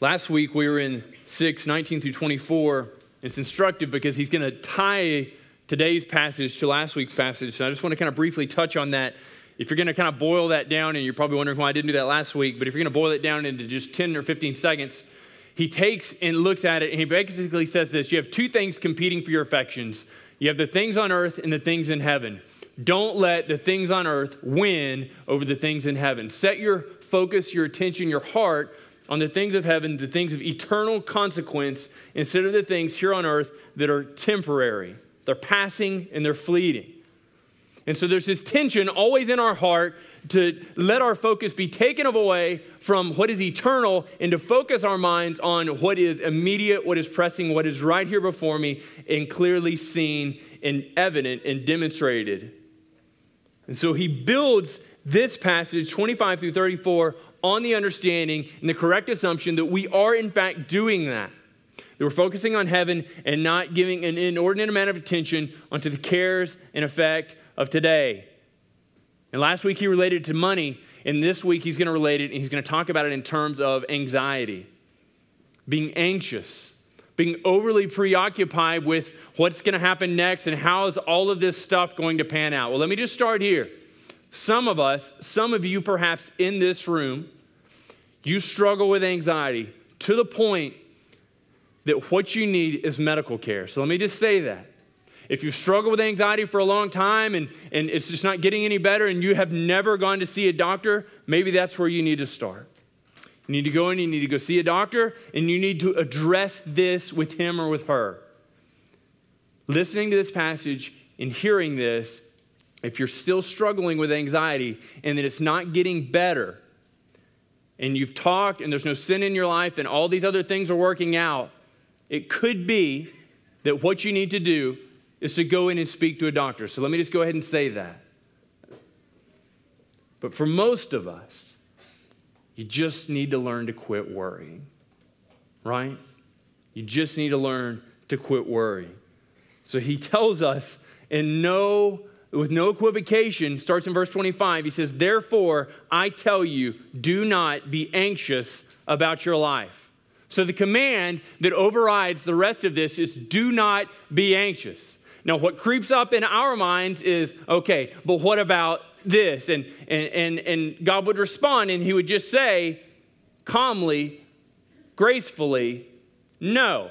Last week we were in 6, 19 through 24. It's instructive because he's going to tie today's passage to last week's passage. So I just want to kind of briefly touch on that. If you're going to kind of boil that down, and you're probably wondering why I didn't do that last week, but if you're going to boil it down into just 10 or 15 seconds, he takes and looks at it and he basically says this You have two things competing for your affections you have the things on earth and the things in heaven. Don't let the things on earth win over the things in heaven. Set your focus, your attention, your heart on the things of heaven, the things of eternal consequence, instead of the things here on earth that are temporary. They're passing and they're fleeting. And so there's this tension always in our heart to let our focus be taken away from what is eternal and to focus our minds on what is immediate, what is pressing, what is right here before me, and clearly seen and evident and demonstrated. And so he builds this passage, 25 through 34, on the understanding and the correct assumption that we are, in fact, doing that. That we're focusing on heaven and not giving an inordinate amount of attention onto the cares and effect of today. And last week he related to money, and this week he's going to relate it, and he's going to talk about it in terms of anxiety, being anxious, being overly preoccupied with what's going to happen next and how is all of this stuff going to pan out. Well, let me just start here. Some of us, some of you perhaps in this room, you struggle with anxiety to the point that what you need is medical care. So let me just say that. If you've struggled with anxiety for a long time and, and it's just not getting any better and you have never gone to see a doctor, maybe that's where you need to start. You need to go in, you need to go see a doctor, and you need to address this with him or with her. Listening to this passage and hearing this if you're still struggling with anxiety and that it's not getting better, and you've talked and there's no sin in your life and all these other things are working out, it could be that what you need to do is to go in and speak to a doctor. So let me just go ahead and say that. But for most of us, you just need to learn to quit worrying, right? You just need to learn to quit worrying. So he tells us in no with no equivocation, starts in verse 25. He says, Therefore, I tell you, do not be anxious about your life. So the command that overrides the rest of this is do not be anxious. Now, what creeps up in our minds is okay, but what about this? And, and, and, and God would respond and he would just say, calmly, gracefully, no.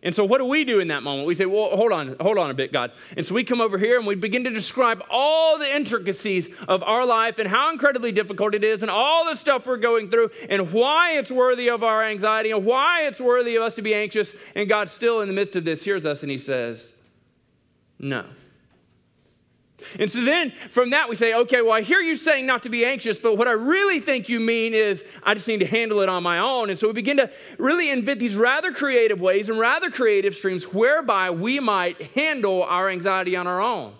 And so, what do we do in that moment? We say, Well, hold on, hold on a bit, God. And so, we come over here and we begin to describe all the intricacies of our life and how incredibly difficult it is, and all the stuff we're going through, and why it's worthy of our anxiety, and why it's worthy of us to be anxious. And God, still in the midst of this, hears us and He says, No. And so then from that, we say, okay, well, I hear you saying not to be anxious, but what I really think you mean is I just need to handle it on my own. And so we begin to really invent these rather creative ways and rather creative streams whereby we might handle our anxiety on our own.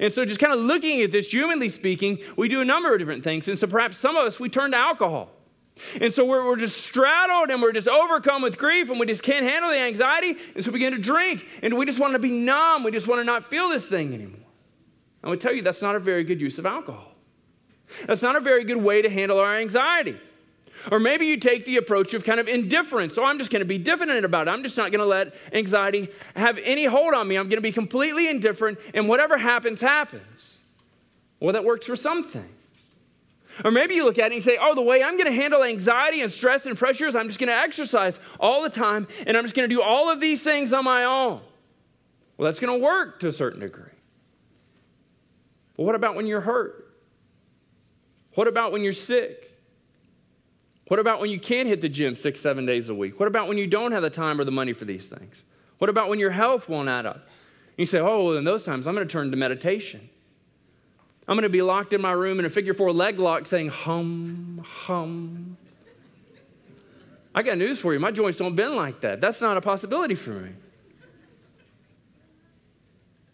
And so, just kind of looking at this, humanly speaking, we do a number of different things. And so, perhaps some of us, we turn to alcohol. And so, we're, we're just straddled and we're just overcome with grief and we just can't handle the anxiety. And so, we begin to drink and we just want to be numb. We just want to not feel this thing anymore. I would tell you that's not a very good use of alcohol. That's not a very good way to handle our anxiety. Or maybe you take the approach of kind of indifference. So I'm just going to be diffident about it. I'm just not going to let anxiety have any hold on me. I'm going to be completely indifferent, and whatever happens, happens. Well, that works for something. Or maybe you look at it and you say, oh, the way I'm going to handle anxiety and stress and pressure is I'm just going to exercise all the time, and I'm just going to do all of these things on my own. Well, that's going to work to a certain degree. But what about when you're hurt? What about when you're sick? What about when you can't hit the gym six, seven days a week? What about when you don't have the time or the money for these things? What about when your health won't add up? you say, oh, well, in those times, I'm going to turn to meditation. I'm going to be locked in my room in a figure four leg lock saying, hum, hum. I got news for you. My joints don't bend like that. That's not a possibility for me.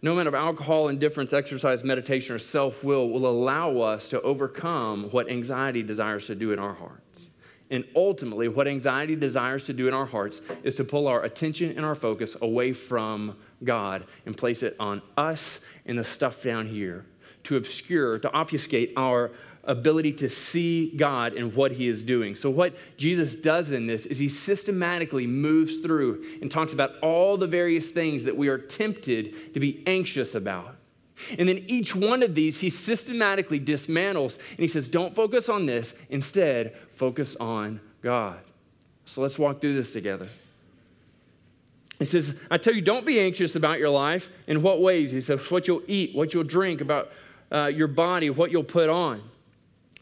No amount of alcohol, indifference, exercise, meditation, or self will will allow us to overcome what anxiety desires to do in our hearts. And ultimately, what anxiety desires to do in our hearts is to pull our attention and our focus away from God and place it on us and the stuff down here to obscure, to obfuscate our ability to see God and what he is doing. So, what Jesus does in this is he systematically moves through and talks about all the various things that we are tempted to be anxious about. And then each one of these he systematically dismantles and he says, Don't focus on this. Instead, focus on God. So let's walk through this together. He says, I tell you, don't be anxious about your life. In what ways? He says, what you'll eat, what you'll drink, about uh, your body, what you'll put on.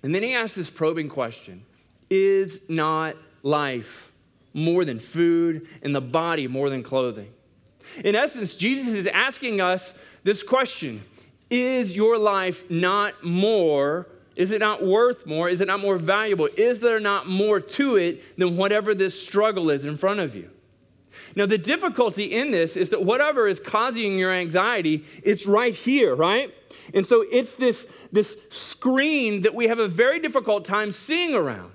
And then he asks this probing question Is not life more than food and the body more than clothing? In essence, Jesus is asking us this question Is your life not more? Is it not worth more? Is it not more valuable? Is there not more to it than whatever this struggle is in front of you? Now, the difficulty in this is that whatever is causing your anxiety, it's right here, right? And so it's this, this screen that we have a very difficult time seeing around.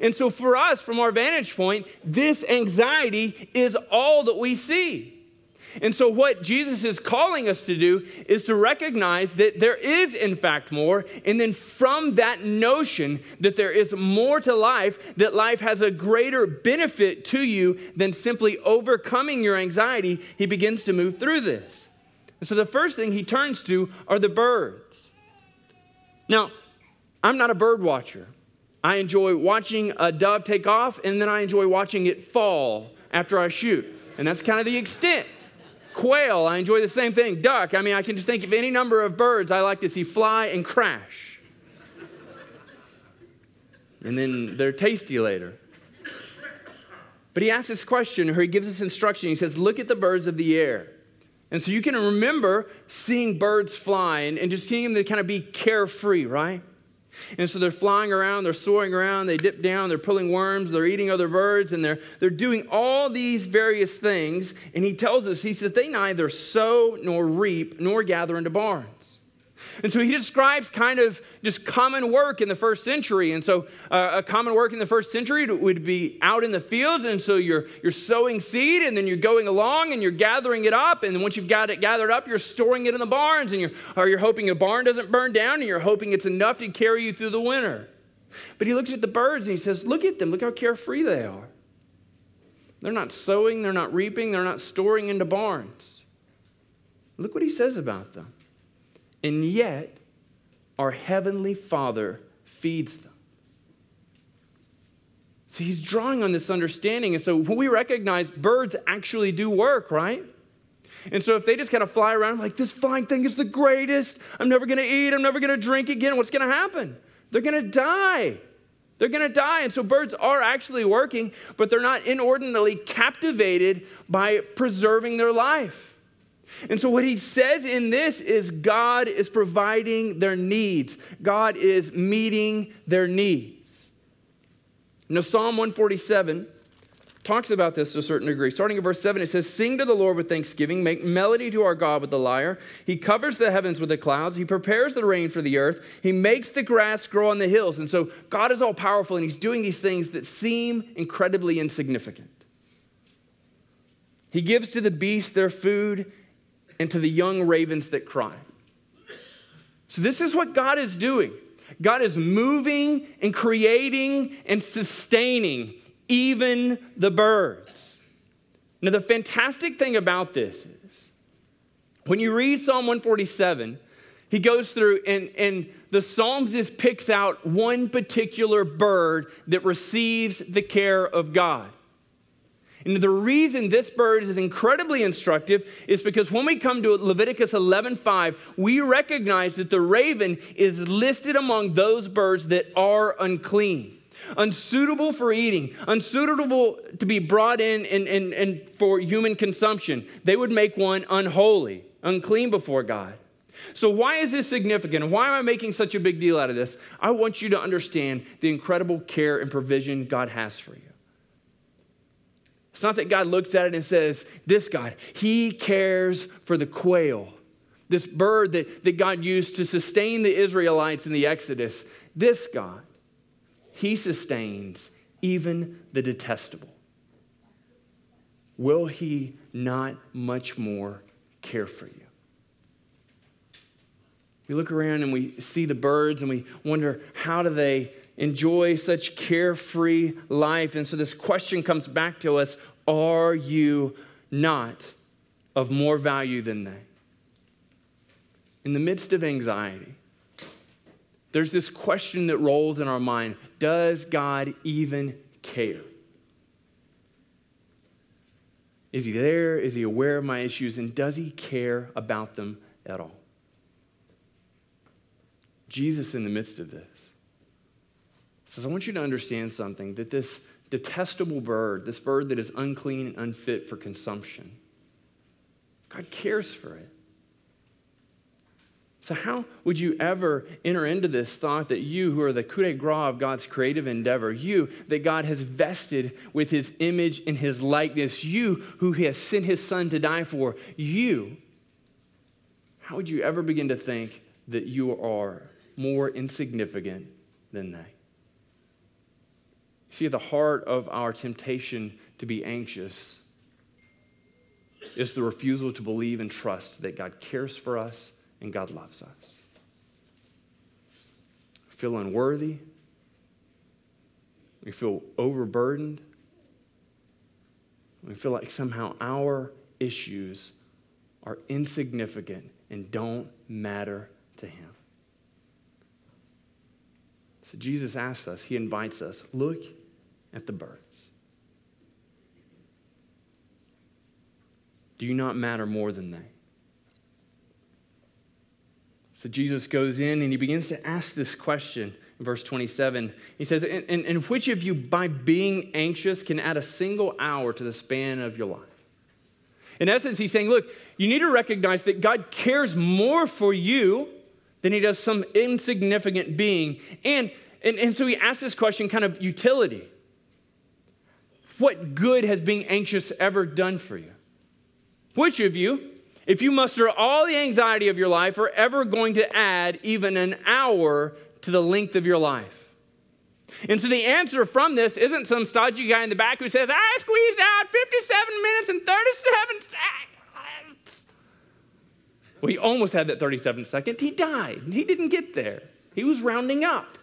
And so for us, from our vantage point, this anxiety is all that we see. And so, what Jesus is calling us to do is to recognize that there is, in fact, more. And then, from that notion that there is more to life, that life has a greater benefit to you than simply overcoming your anxiety, he begins to move through this. And so, the first thing he turns to are the birds. Now, I'm not a bird watcher. I enjoy watching a dove take off, and then I enjoy watching it fall after I shoot. And that's kind of the extent Quail, I enjoy the same thing. Duck, I mean, I can just think of any number of birds I like to see fly and crash. and then they're tasty later. But he asks this question, or he gives this instruction. He says, Look at the birds of the air. And so you can remember seeing birds fly and, and just seeing them to kind of be carefree, right? And so they're flying around, they're soaring around, they dip down, they're pulling worms, they're eating other birds, and they're, they're doing all these various things. And he tells us, he says, they neither sow nor reap nor gather into barns. And so he describes kind of just common work in the first century. And so uh, a common work in the first century would be out in the fields. And so you're, you're sowing seed and then you're going along and you're gathering it up. And once you've got it gathered up, you're storing it in the barns. And you're, or you're hoping a barn doesn't burn down and you're hoping it's enough to carry you through the winter. But he looks at the birds and he says, Look at them. Look how carefree they are. They're not sowing, they're not reaping, they're not storing into barns. Look what he says about them and yet our Heavenly Father feeds them. So he's drawing on this understanding. And so we recognize birds actually do work, right? And so if they just kind of fly around like, this flying thing is the greatest, I'm never gonna eat, I'm never gonna drink again, what's gonna happen? They're gonna die. They're gonna die. And so birds are actually working, but they're not inordinately captivated by preserving their life. And so, what he says in this is God is providing their needs, God is meeting their needs. Now, Psalm 147 talks about this to a certain degree. Starting in verse 7, it says, Sing to the Lord with thanksgiving, make melody to our God with the lyre. He covers the heavens with the clouds, He prepares the rain for the earth, He makes the grass grow on the hills. And so, God is all powerful, and He's doing these things that seem incredibly insignificant. He gives to the beasts their food and to the young ravens that cry. So, this is what God is doing. God is moving and creating and sustaining even the birds. Now, the fantastic thing about this is when you read Psalm 147, he goes through and, and the Psalms just picks out one particular bird that receives the care of God. And the reason this bird is incredibly instructive is because when we come to Leviticus 11:5, we recognize that the raven is listed among those birds that are unclean, unsuitable for eating, unsuitable to be brought in and, and, and for human consumption. They would make one unholy, unclean before God. So, why is this significant? Why am I making such a big deal out of this? I want you to understand the incredible care and provision God has for you. It's not that God looks at it and says, This God, He cares for the quail, this bird that, that God used to sustain the Israelites in the Exodus. This God, He sustains even the detestable. Will He not much more care for you? We look around and we see the birds and we wonder, how do they enjoy such carefree life? And so this question comes back to us Are you not of more value than they? In the midst of anxiety, there's this question that rolls in our mind Does God even care? Is he there? Is he aware of my issues? And does he care about them at all? Jesus, in the midst of this, says, I want you to understand something that this detestable bird, this bird that is unclean and unfit for consumption, God cares for it. So, how would you ever enter into this thought that you, who are the coup de grace of God's creative endeavor, you that God has vested with his image and his likeness, you who he has sent his son to die for, you, how would you ever begin to think that you are more insignificant than they? See, the heart of our temptation to be anxious is the refusal to believe and trust that God cares for us and God loves us. We feel unworthy. We feel overburdened. We feel like somehow our issues are insignificant and don't matter to Him. So Jesus asks us, He invites us, look at the birds. Do you not matter more than they? So Jesus goes in and he begins to ask this question in verse 27. He says, and, and, and which of you, by being anxious, can add a single hour to the span of your life? In essence, he's saying, look, you need to recognize that God cares more for you than he does some insignificant being. And, and, and so he asks this question kind of utility. What good has being anxious ever done for you? Which of you, if you muster all the anxiety of your life, are ever going to add even an hour to the length of your life? And so the answer from this isn't some stodgy guy in the back who says, I squeezed out 57 minutes and 37 seconds. Well, he almost had that 37 seconds. He died. He didn't get there. He was rounding up.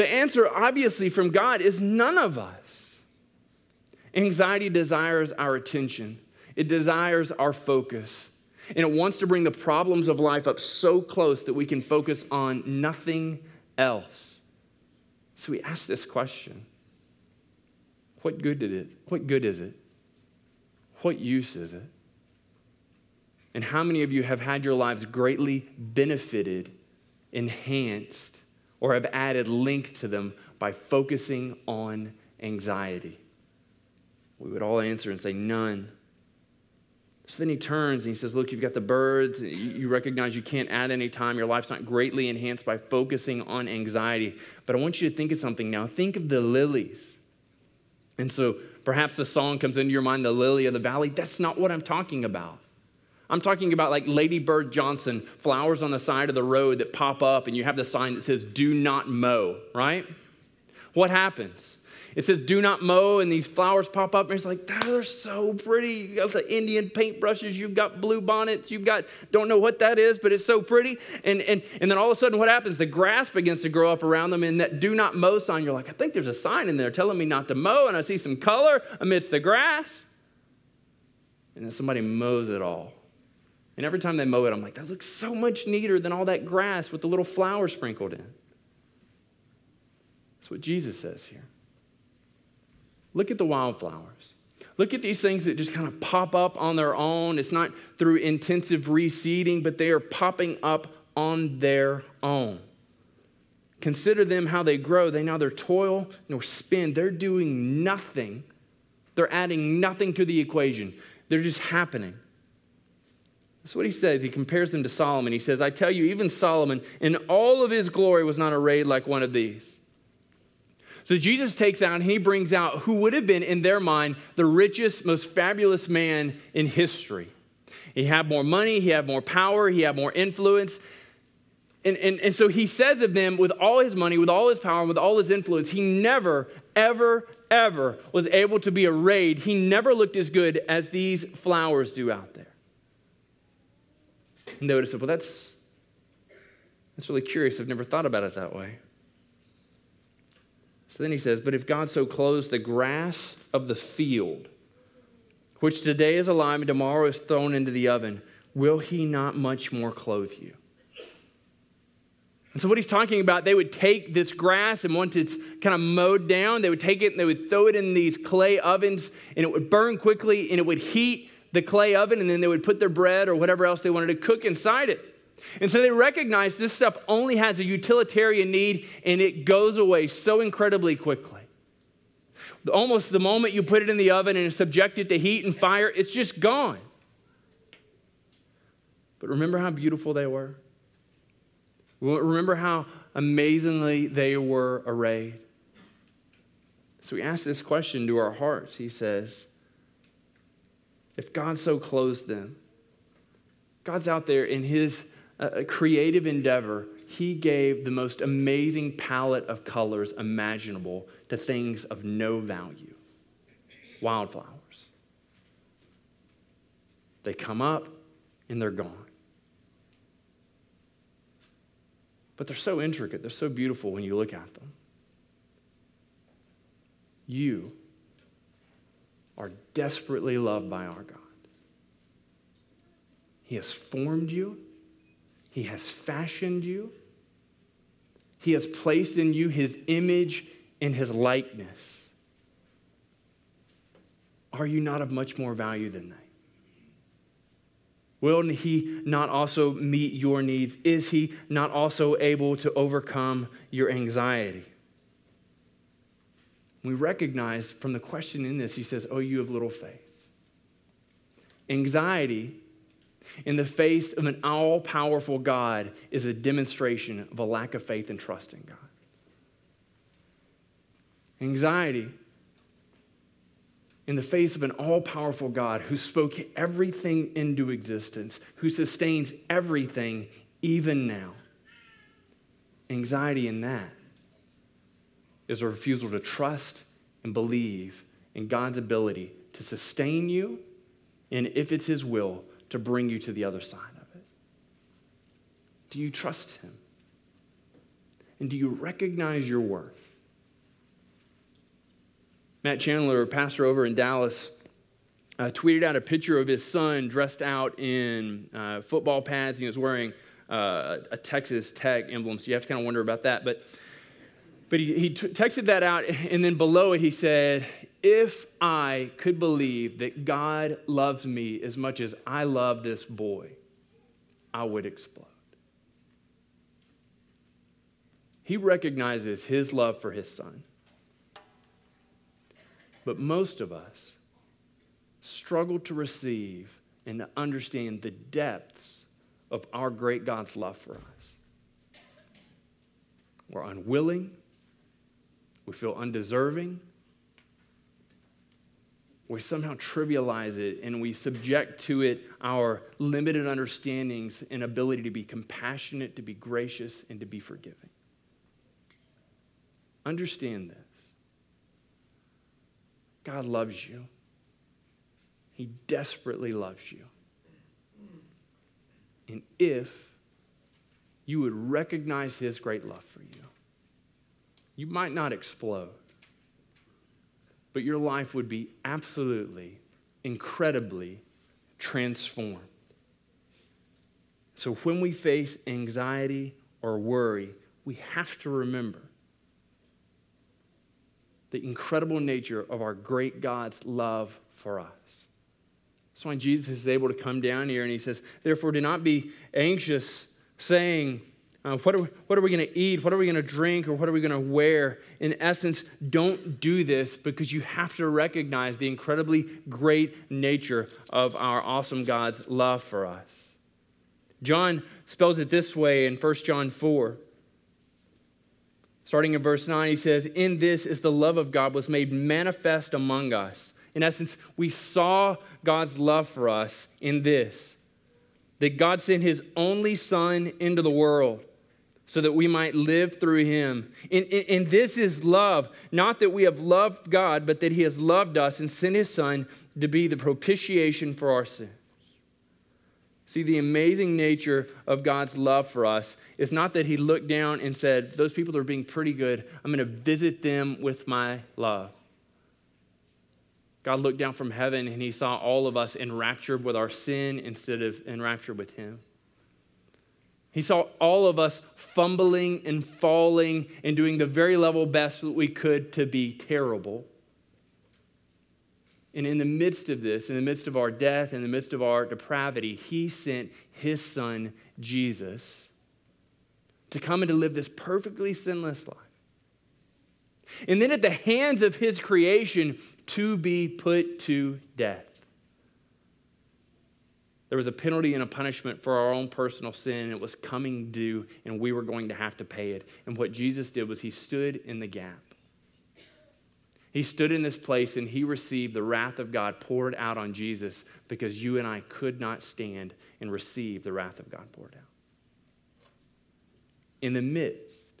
The answer, obviously, from God is none of us. Anxiety desires our attention. It desires our focus. And it wants to bring the problems of life up so close that we can focus on nothing else. So we ask this question What good did it? What good is it? What use is it? And how many of you have had your lives greatly benefited, enhanced, or have added length to them by focusing on anxiety? We would all answer and say, None. So then he turns and he says, Look, you've got the birds. You recognize you can't add any time. Your life's not greatly enhanced by focusing on anxiety. But I want you to think of something now. Think of the lilies. And so perhaps the song comes into your mind, the lily of the valley. That's not what I'm talking about. I'm talking about like Lady Bird Johnson, flowers on the side of the road that pop up, and you have the sign that says, Do not mow, right? What happens? It says, do not mow, and these flowers pop up, and it's like, they're so pretty. You got the Indian paintbrushes, you've got blue bonnets, you've got, don't know what that is, but it's so pretty. And, and, and then all of a sudden, what happens? The grass begins to grow up around them, and that do not mow sign, you're like, I think there's a sign in there telling me not to mow, and I see some color amidst the grass. And then somebody mows it all. And every time they mow it, I'm like, that looks so much neater than all that grass with the little flowers sprinkled in. That's what Jesus says here. Look at the wildflowers. Look at these things that just kind of pop up on their own. It's not through intensive reseeding, but they are popping up on their own. Consider them how they grow. They neither toil nor spin. They're doing nothing. They're adding nothing to the equation. They're just happening. That's what he says. He compares them to Solomon. He says, I tell you, even Solomon, in all of his glory, was not arrayed like one of these. So Jesus takes out and he brings out who would have been, in their mind, the richest, most fabulous man in history. He had more money, he had more power, he had more influence. And, and, and so he says of them, with all his money, with all his power, with all his influence, he never, ever, ever was able to be arrayed. He never looked as good as these flowers do out there. And they would have said, Well, that's, that's really curious. I've never thought about it that way. So then he says, But if God so clothes the grass of the field, which today is alive and tomorrow is thrown into the oven, will he not much more clothe you? And so, what he's talking about, they would take this grass, and once it's kind of mowed down, they would take it and they would throw it in these clay ovens, and it would burn quickly, and it would heat the clay oven, and then they would put their bread or whatever else they wanted to cook inside it. And so they recognized this stuff only has a utilitarian need, and it goes away so incredibly quickly. Almost the moment you put it in the oven and subject it to heat and fire, it's just gone. But remember how beautiful they were? Remember how amazingly they were arrayed? So we ask this question to our hearts. He says, If God so clothes them, God's out there in his uh, creative endeavor, he gave the most amazing palette of colors imaginable to things of no value wildflowers. They come up and they're gone. But they're so intricate, they're so beautiful when you look at them. You are desperately loved by our God. He has formed you, He has fashioned you, He has placed in you His image and His likeness. Are you not of much more value than that? Will he not also meet your needs? Is he not also able to overcome your anxiety? We recognize from the question in this, he says, Oh, you have little faith. Anxiety in the face of an all powerful God is a demonstration of a lack of faith and trust in God. Anxiety in the face of an all powerful God who spoke everything into existence, who sustains everything even now. Anxiety in that is a refusal to trust and believe in God's ability to sustain you and, if it's His will, to bring you to the other side of it. Do you trust Him? And do you recognize your worth? Matt Chandler, a pastor over in Dallas, uh, tweeted out a picture of his son dressed out in uh, football pads. He was wearing uh, a Texas Tech emblem, so you have to kind of wonder about that. But, but he, he t- texted that out, and then below it he said, If I could believe that God loves me as much as I love this boy, I would explode. He recognizes his love for his son. But most of us struggle to receive and to understand the depths of our great God's love for us. We're unwilling, we feel undeserving. We somehow trivialize it and we subject to it our limited understandings and ability to be compassionate, to be gracious, and to be forgiving. Understand this. God loves you. He desperately loves you. And if you would recognize His great love for you, you might not explode, but your life would be absolutely, incredibly transformed. So when we face anxiety or worry, we have to remember the incredible nature of our great God's love for us. That's why Jesus is able to come down here and he says, Therefore, do not be anxious, saying, uh, what, are we, what are we going to eat? What are we going to drink? Or what are we going to wear? In essence, don't do this because you have to recognize the incredibly great nature of our awesome God's love for us. John spells it this way in 1 John 4. Starting in verse 9, he says, In this is the love of God was made manifest among us. In essence, we saw God's love for us in this that God sent his only Son into the world so that we might live through him. And, and, and, this is love, not that we have loved God, but that he has loved us and sent his Son to be the propitiation for our sins. See, the amazing nature of God's love for us is not that He looked down and said, Those people are being pretty good. I'm going to visit them with my love. God looked down from heaven and He saw all of us enraptured with our sin instead of enraptured with Him. He saw all of us fumbling and falling and doing the very level best that we could to be terrible. And in the midst of this, in the midst of our death, in the midst of our depravity, he sent his son, Jesus, to come and to live this perfectly sinless life. And then at the hands of his creation, to be put to death. There was a penalty and a punishment for our own personal sin. It was coming due, and we were going to have to pay it. And what Jesus did was he stood in the gap. He stood in this place and he received the wrath of God poured out on Jesus because you and I could not stand and receive the wrath of God poured out. In the midst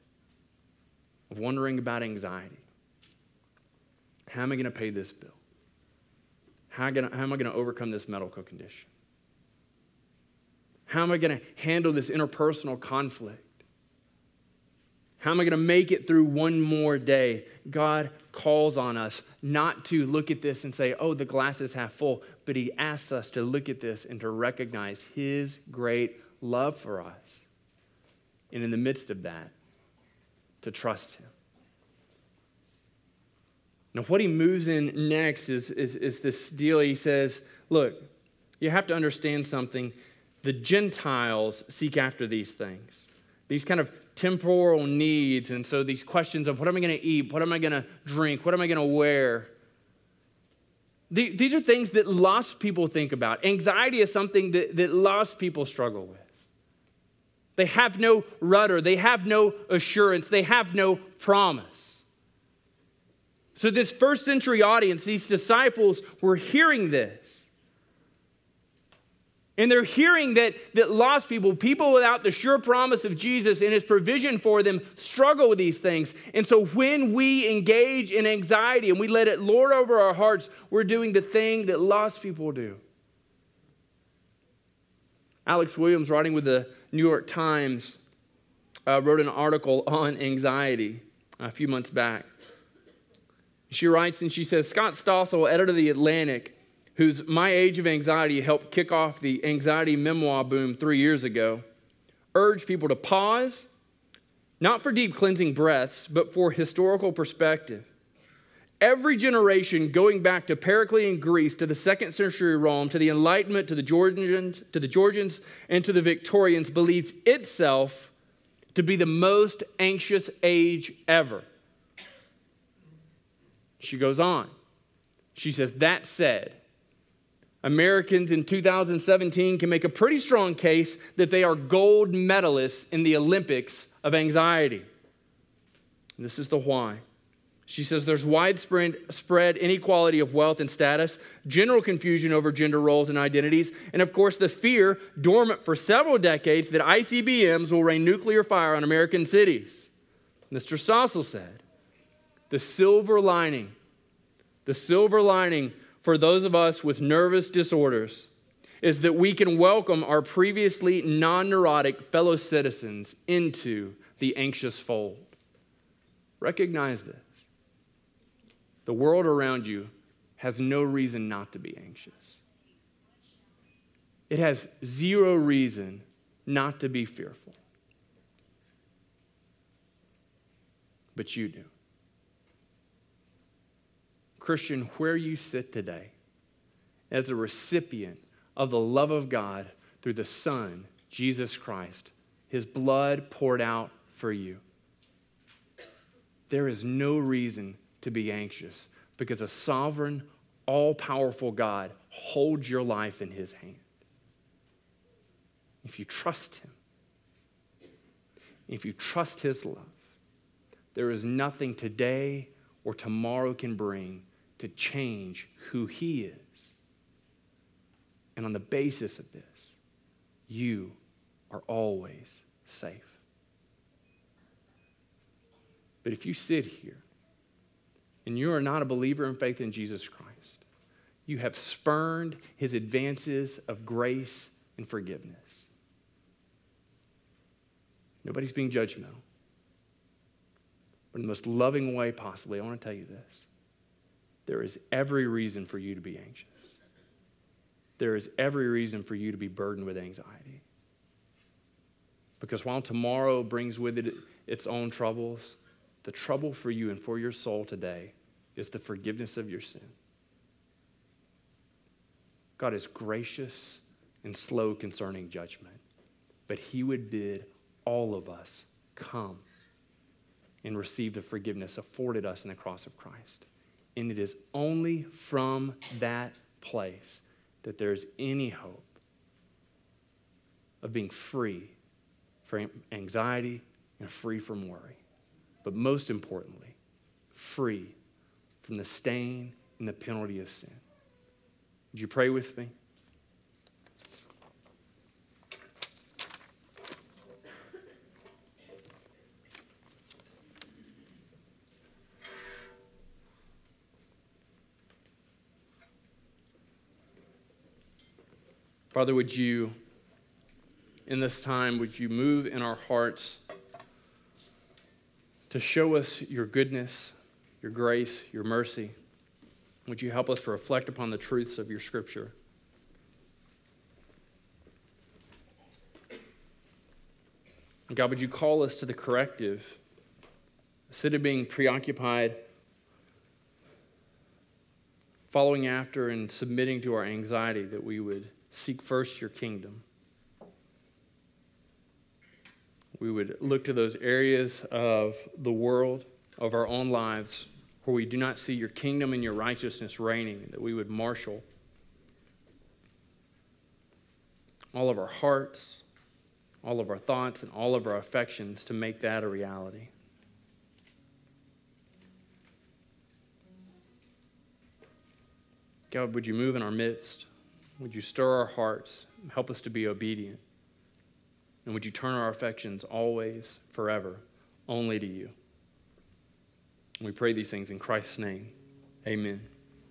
of wondering about anxiety, how am I going to pay this bill? How, am I going to overcome this medical condition? How am I going to handle this interpersonal conflict? How am I going to make it through one more day? God calls on us not to look at this and say, oh, the glass is half full, but He asks us to look at this and to recognize His great love for us. And in the midst of that, to trust Him. Now, what He moves in next is, is, is this deal. He says, look, you have to understand something. The Gentiles seek after these things. These kind of temporal needs. And so these questions of what am I going to eat? What am I going to drink? What am I going to wear? These are things that lost people think about. Anxiety is something that, that lost people struggle with. They have no rudder, they have no assurance, they have no promise. So, this first century audience, these disciples were hearing this. And they're hearing that, that lost people, people without the sure promise of Jesus and his provision for them, struggle with these things. And so when we engage in anxiety and we let it lord over our hearts, we're doing the thing that lost people do. Alex Williams, writing with the New York Times, uh, wrote an article on anxiety a few months back. She writes and she says Scott Stossel, editor of The Atlantic, whose My Age of Anxiety helped kick off the anxiety memoir boom three years ago, urged people to pause, not for deep cleansing breaths, but for historical perspective. Every generation, going back to Periclean Greece, to the second century Rome, to the Enlightenment, to the Georgians, to the Georgians, and to the Victorians, believes itself to be the most anxious age ever. She goes on. She says, That said, Americans in 2017 can make a pretty strong case that they are gold medalists in the Olympics of anxiety. This is the why. She says there's widespread spread inequality of wealth and status, general confusion over gender roles and identities, and of course the fear, dormant for several decades, that ICBMs will rain nuclear fire on American cities. Mr. Stossel said, the silver lining, the silver lining for those of us with nervous disorders is that we can welcome our previously non neurotic fellow citizens into the anxious fold. Recognize this. The world around you has no reason not to be anxious, it has zero reason not to be fearful. But you do. Christian, where you sit today as a recipient of the love of God through the Son, Jesus Christ, his blood poured out for you. There is no reason to be anxious because a sovereign, all powerful God holds your life in his hand. If you trust him, if you trust his love, there is nothing today or tomorrow can bring to change who He is. And on the basis of this, you are always safe. But if you sit here and you are not a believer in faith in Jesus Christ, you have spurned his advances of grace and forgiveness. Nobody's being judgmental. But in the most loving way possibly, I want to tell you this. There is every reason for you to be anxious. There is every reason for you to be burdened with anxiety. Because while tomorrow brings with it its own troubles, the trouble for you and for your soul today is the forgiveness of your sin. God is gracious and slow concerning judgment, but He would bid all of us come and receive the forgiveness afforded us in the cross of Christ. And it is only from that place that there's any hope of being free from anxiety and free from worry. But most importantly, free from the stain and the penalty of sin. Would you pray with me? Father, would you, in this time, would you move in our hearts to show us your goodness, your grace, your mercy? Would you help us to reflect upon the truths of your scripture? God, would you call us to the corrective? Instead of being preoccupied, following after and submitting to our anxiety, that we would seek first your kingdom. We would look to those areas of the world, of our own lives, where we do not see your kingdom and your righteousness reigning, that we would marshal all of our hearts, all of our thoughts, and all of our affections to make that a reality. God, would you move in our midst? Would you stir our hearts, help us to be obedient? And would you turn our affections always, forever, only to you? We pray these things in Christ's name. Amen.